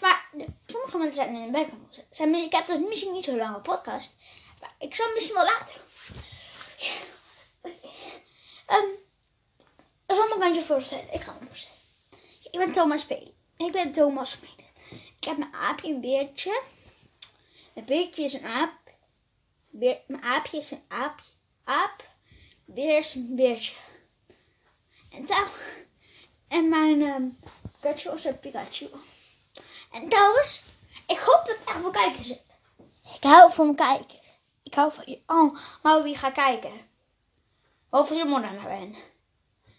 maar sommige mensen zijn in de background. Zijn, ik heb dus misschien niet zo lange podcast. Maar ik zal misschien wel later. Um, een zonnebrandje voorstellen. Ik ga me voorstellen. Ik ben Thomas P. Ik ben Thomas P. Ik heb een aapje, een beertje. Mijn beertje is een aap. Beer, mijn aapje is een aapje. Aap. Beer is een beertje. En touw. En mijn um, Pikachu is een Pikachu. En trouwens, ik hoop dat ik echt wel kijkers heb. Ik hou van kijken. Ik hou van je. Oh, maar wie gaat kijken? Of je moeder naar ben.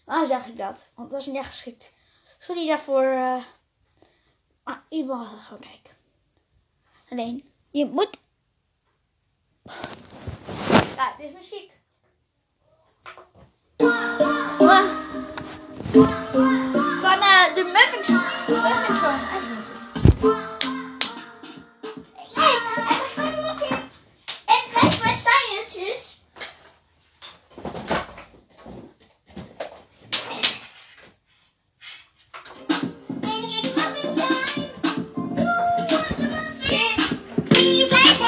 Waarom zeg ik dat? Want dat is niet echt geschikt. Sorry daarvoor. Uh, maar je mag gewoon kijken. Alleen, je moet. Ja, dit is muziek. Van uh, de Muffins. Muffins Song.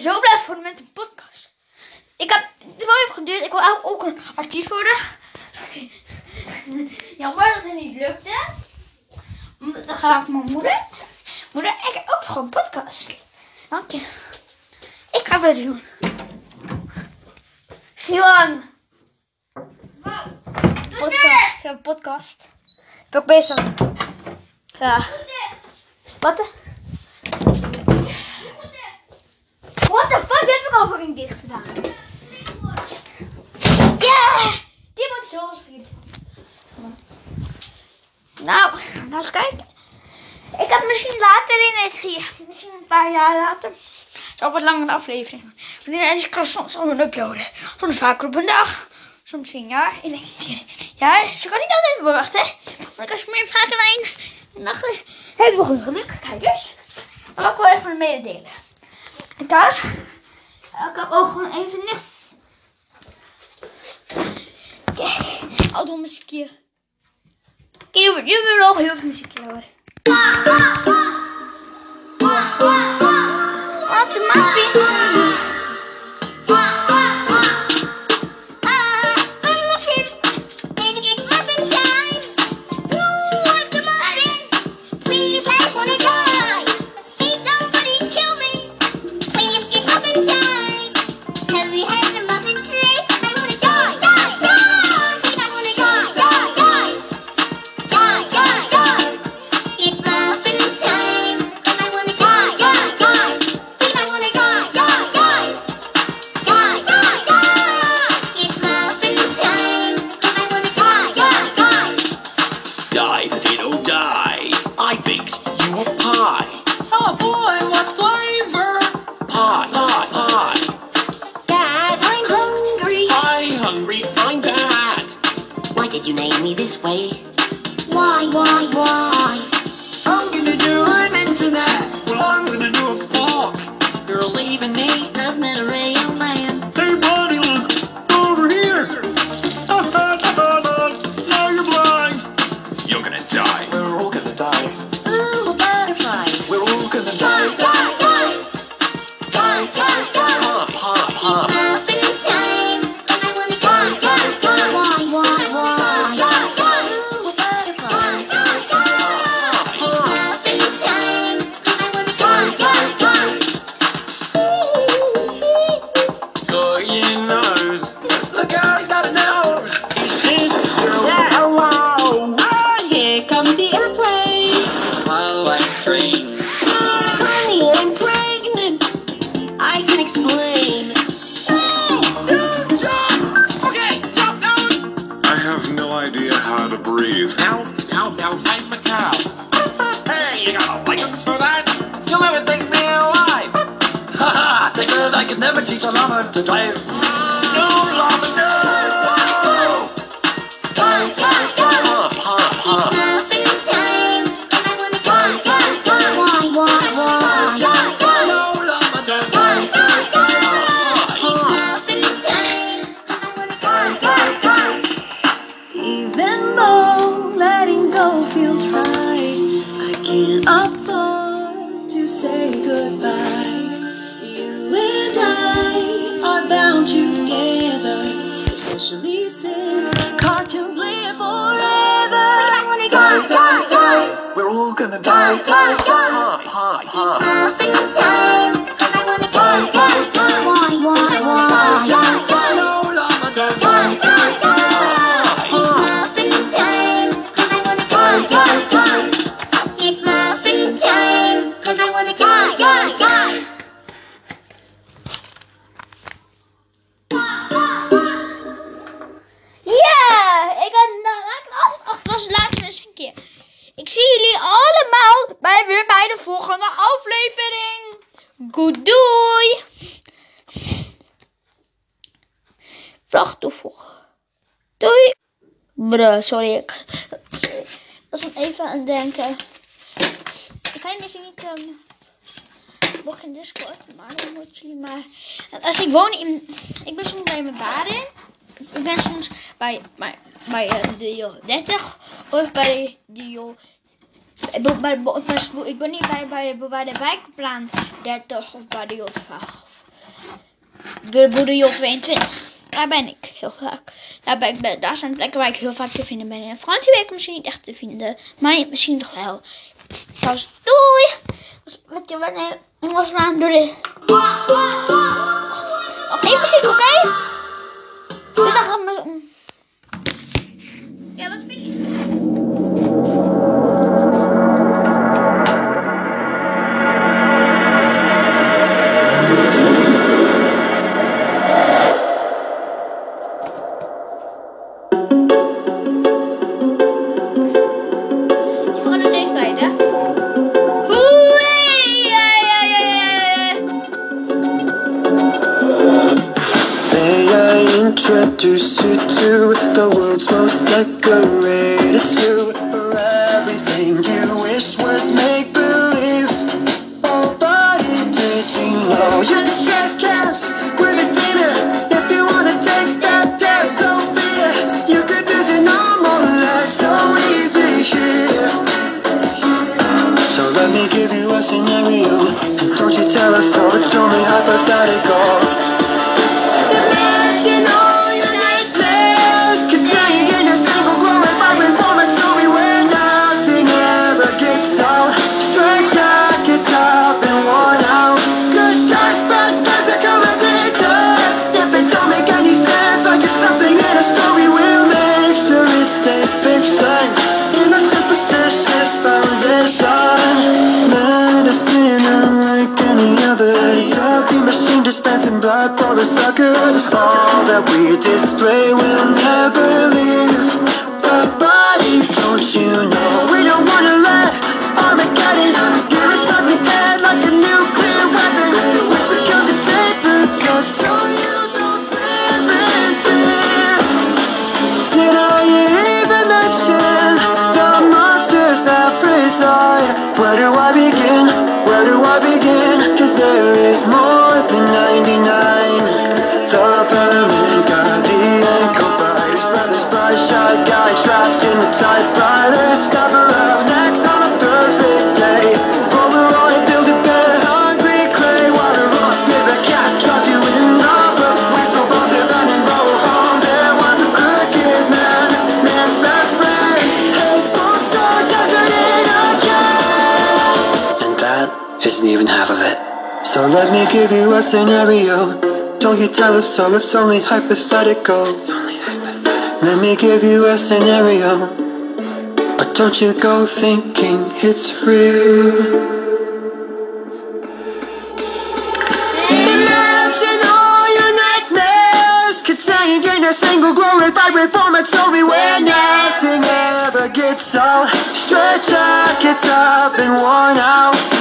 zo blij voor met een podcast. Ik heb het wel even geduurd. Ik wil ook- een artiest worden. Jammer dat het niet lukte. Omdat dan gaat mijn moeder. Moeder, ik heb ook nog een podcast. Dank je. Ik ga het doen. Siwan. Podcast. Ja, podcast. Ik ben ook bezig. Ja. Wat? Ik fucking dicht gedaan? Ja! Die moet zo schieten. Nou, nou eens kijken. Ik had misschien later in het hier, misschien een paar jaar later, zou wat langere aflevering. Wanneer is ik soms al een uploaden. Soms vaker op een dag, soms een jaar, in een keer een. Dus ik kan niet altijd verwachten. Want als je meer vaker dan één dag heb je wel goed geluk, kijkers. Maar ik wil even mededelen. En thuis, ik heb ook gewoon even niks. Oud om een keer. Kijk, nu ben nog heel veel muziekje hoor. Wat maakt I. to drive. Sorry. Ik, was nog even aan het denken. Ik ga misschien niet um, nog in Discord, maar dan moet maar. Als ik woon in. Ik ben soms bij mijn baden. Ik ben soms bij, bij, bij eh, de Jo 30 of bij de Jo. Ik ben niet bij, bij, bij de wijkplan 30 of bij de Jo 12. Bij bij de Jo 22. Daar ben ik heel vaak. Daar, ben ik, daar zijn plekken waar ik heel vaak te vinden ben. In Frankrijk ben ik misschien niet echt te vinden. Maar misschien toch wel. Trouwens, doei! Wat je wanneer was maar door de. Één muziek, oké? Dus zo. Ja, wat vind je? Give you a scenario, don't you tell us all it's only hypothetical. That we display will never leave. But body, don't you know Stopper of on a perfect day. Build a clay, water cat, draws you in. Whistle bones and roll home. There was a man, man's best friend. And that isn't even half of it. So let me give you a scenario. Don't you tell us all, it's only hypothetical. Let me give you a scenario. Don't you go thinking it's real. Imagine all your nightmares contained in a single glorified reformer told me where nothing ever gets old. Straight jackets up and worn out.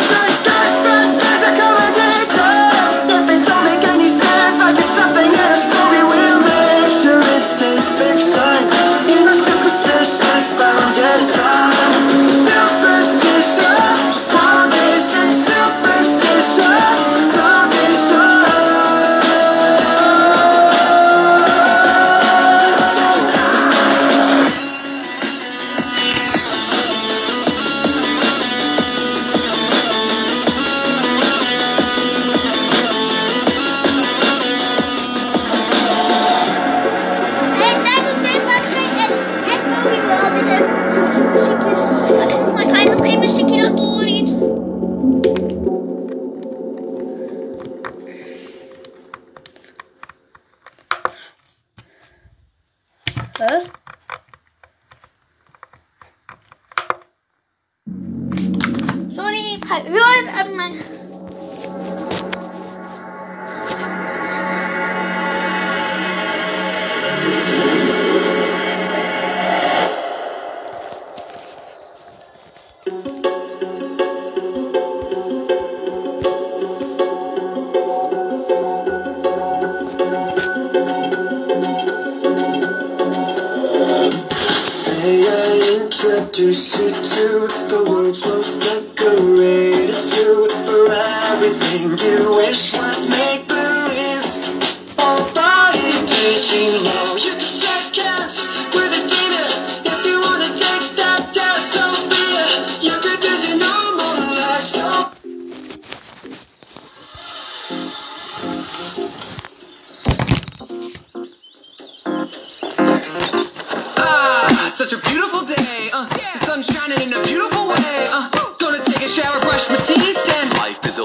Sit to the world's most decorated suit for everything you wish was make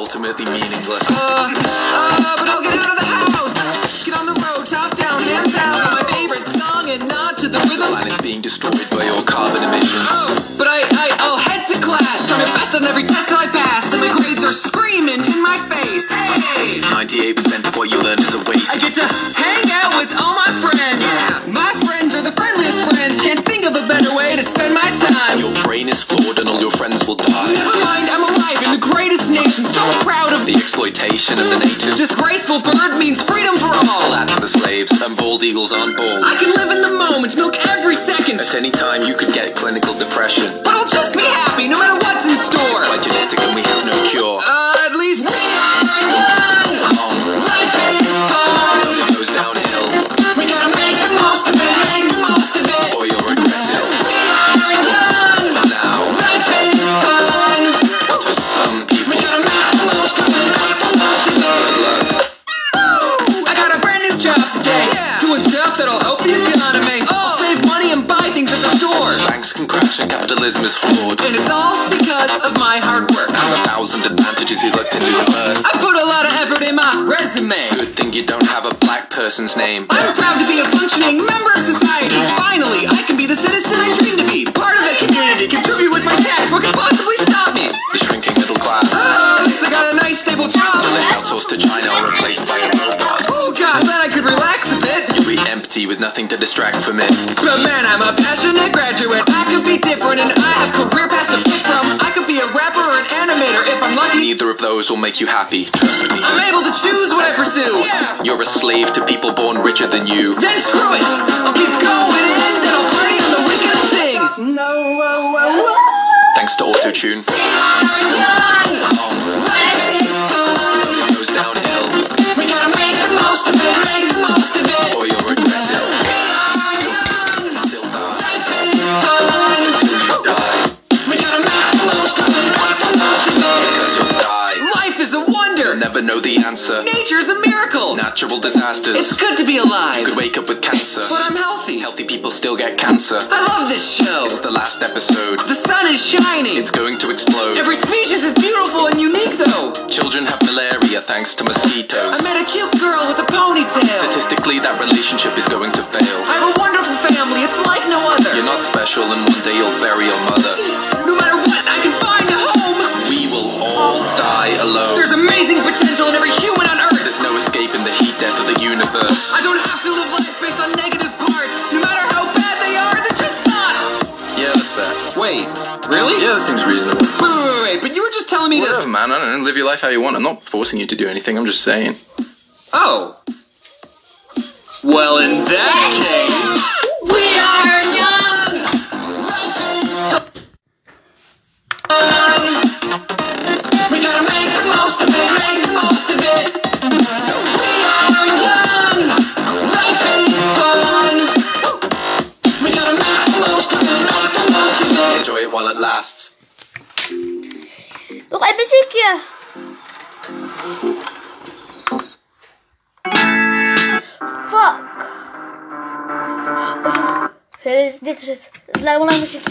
ultimately meaningless. uh, uh, but I'll get out of the house. Get on the road, top down, hands out, my favorite song, and nod to the rhythm. Planet being destroyed by your carbon emissions. Oh, but I, I, I'll head to class, try my best on every test I pass, and my grades are screaming in my face. Hey, 98% of what you learn is a waste. I get to exploitation of the natives. Disgraceful bird means freedom for Tell all. that to the slaves, and bald eagles aren't bald. I can live in the moment, milk every second, At any time, you could get clinical person's name. I'm proud to be a functioning You'll empty with nothing to distract from it. But man, I'm a passionate graduate. I could be different and I have career paths to pick from. I could be a rapper or an animator if I'm lucky. Neither of those will make you happy, trust me. I'm able to choose what I pursue. Yeah. You're a slave to people born richer than you. Then screw it. I'll keep going and then I'll party on the weekend and sing. Thanks to autotune. We are young. Um, Natural disasters. It's good to be alive. Could wake up with cancer. But I'm healthy. Healthy people still get cancer. I love this show. It's the last episode. The sun is shining. It's going to explode. Every species is beautiful and unique, though. Children have malaria thanks to mosquitoes. I met a cute girl with a ponytail. Statistically, that relationship is going to fail. I have a wonderful family. It's like no other. You're not special, and one day you'll bury your mother. Death of the universe. I don't have to live life based on negative parts. No matter how bad they are, they're just thoughts. Yeah, that's fair. Wait, really? Yeah, that seems reasonable. Wait, wait, wait, wait. But you were just telling me Whatever, to. man. I don't know. Live your life how you want. I'm not forcing you to do anything. I'm just saying. Oh. Well, in that case, Enjoy it while it lasts. Nog een muziekje. Fuck. Dit is, dit is het. Het lijkt wel naar muziek.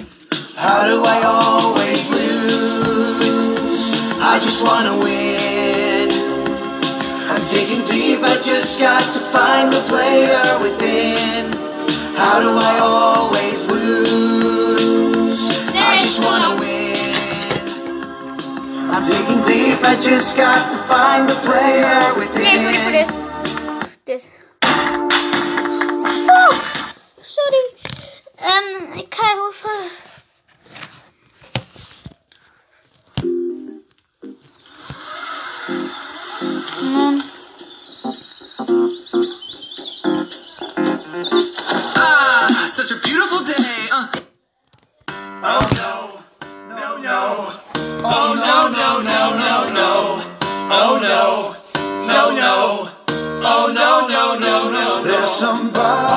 How do I always lose? I just wanna win. I'm digging deep, I just got to find the player within. How do I always I'm digging deep, I just got to find the player within. Nee, sorry voor dit. Dit. Fuck. Sorry. Ehm, ik ga even... Mm. Ah, such a beautiful day. Oh no, no, no. Oh no, no, no, no. There's somebody.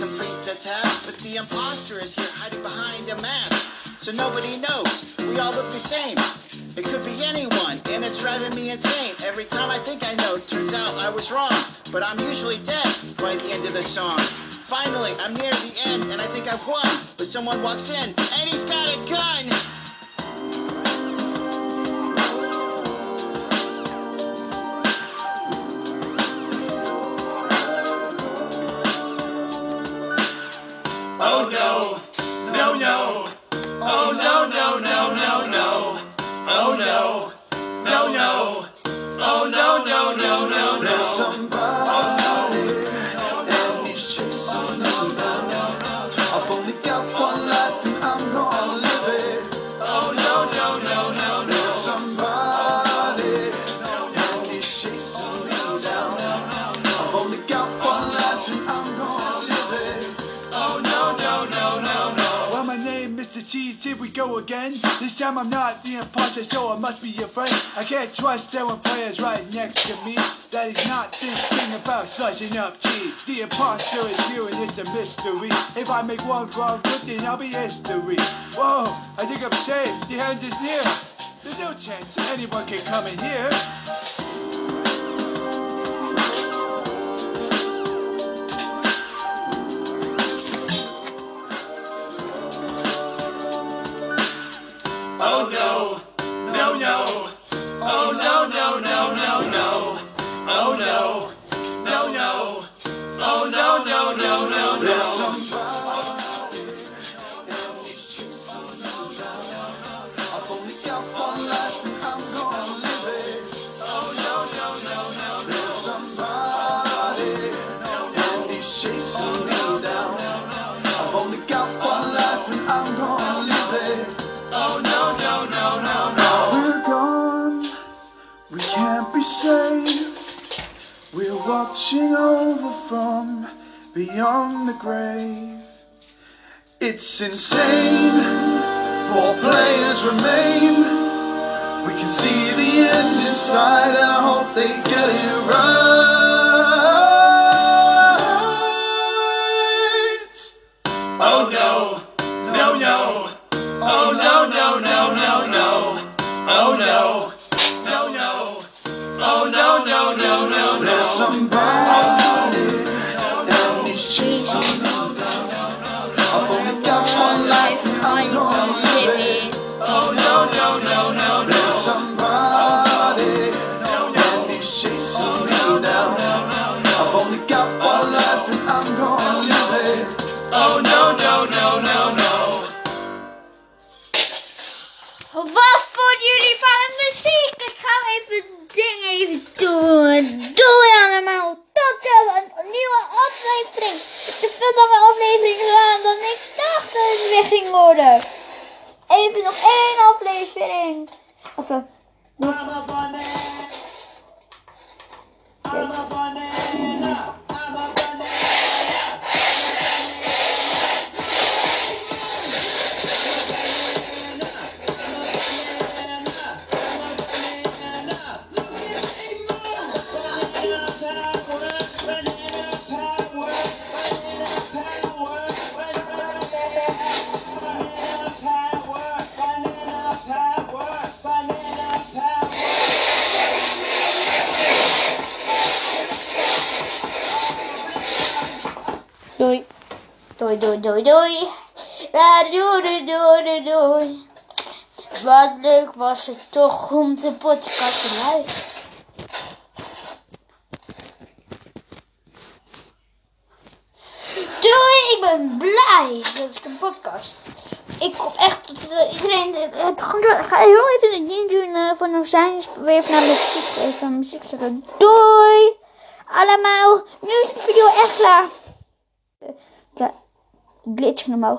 Complete the task, but the imposter is here hiding behind a mask. So nobody knows. We all look the same. It could be anyone, and it's driving me insane. Every time I think I know, turns out I was wrong. But I'm usually dead by the end of the song. Finally, I'm near the end, and I think I've won. But someone walks in, and he's got a gun. No, no, no. Oh no, no, no, no, no. Oh no, no, no. Oh no, no, no, no, no. Again. This time I'm not the imposter, so I must be your friend. I can't trust that when player's right next to me. That he's not thinking about slicing up cheese. The imposter is here and it's a mystery. If I make one wrong then I'll be history. Whoa, I think I'm safe. The end is near. There's no chance anyone can come in here. No, no, no. Oh no, no, no, no, no. Oh no, no, watching over from beyond the grave. It's insane. Four players remain. We can see the end inside, and I hope they get it right. Oh no, no, no. Oh no, no, no, no, no. Oh no, no, no, no, somebody, worden. Even nog één aflevering. Even. Nog... I'm banana. I'm banana. Doei, doei, doei, doei. Ja, doei, doei, doei. Wat leuk was het toch om de podcast te. Doei, ik ben blij dat ik een podcast. Ik hoop echt dat iedereen het-. Ik ga heel even een ding doen van een zijn. Dus probeer even naar muziek, even muziek zeggen. Doei! Allemaal, nu is de video echt klaar. glitch normal.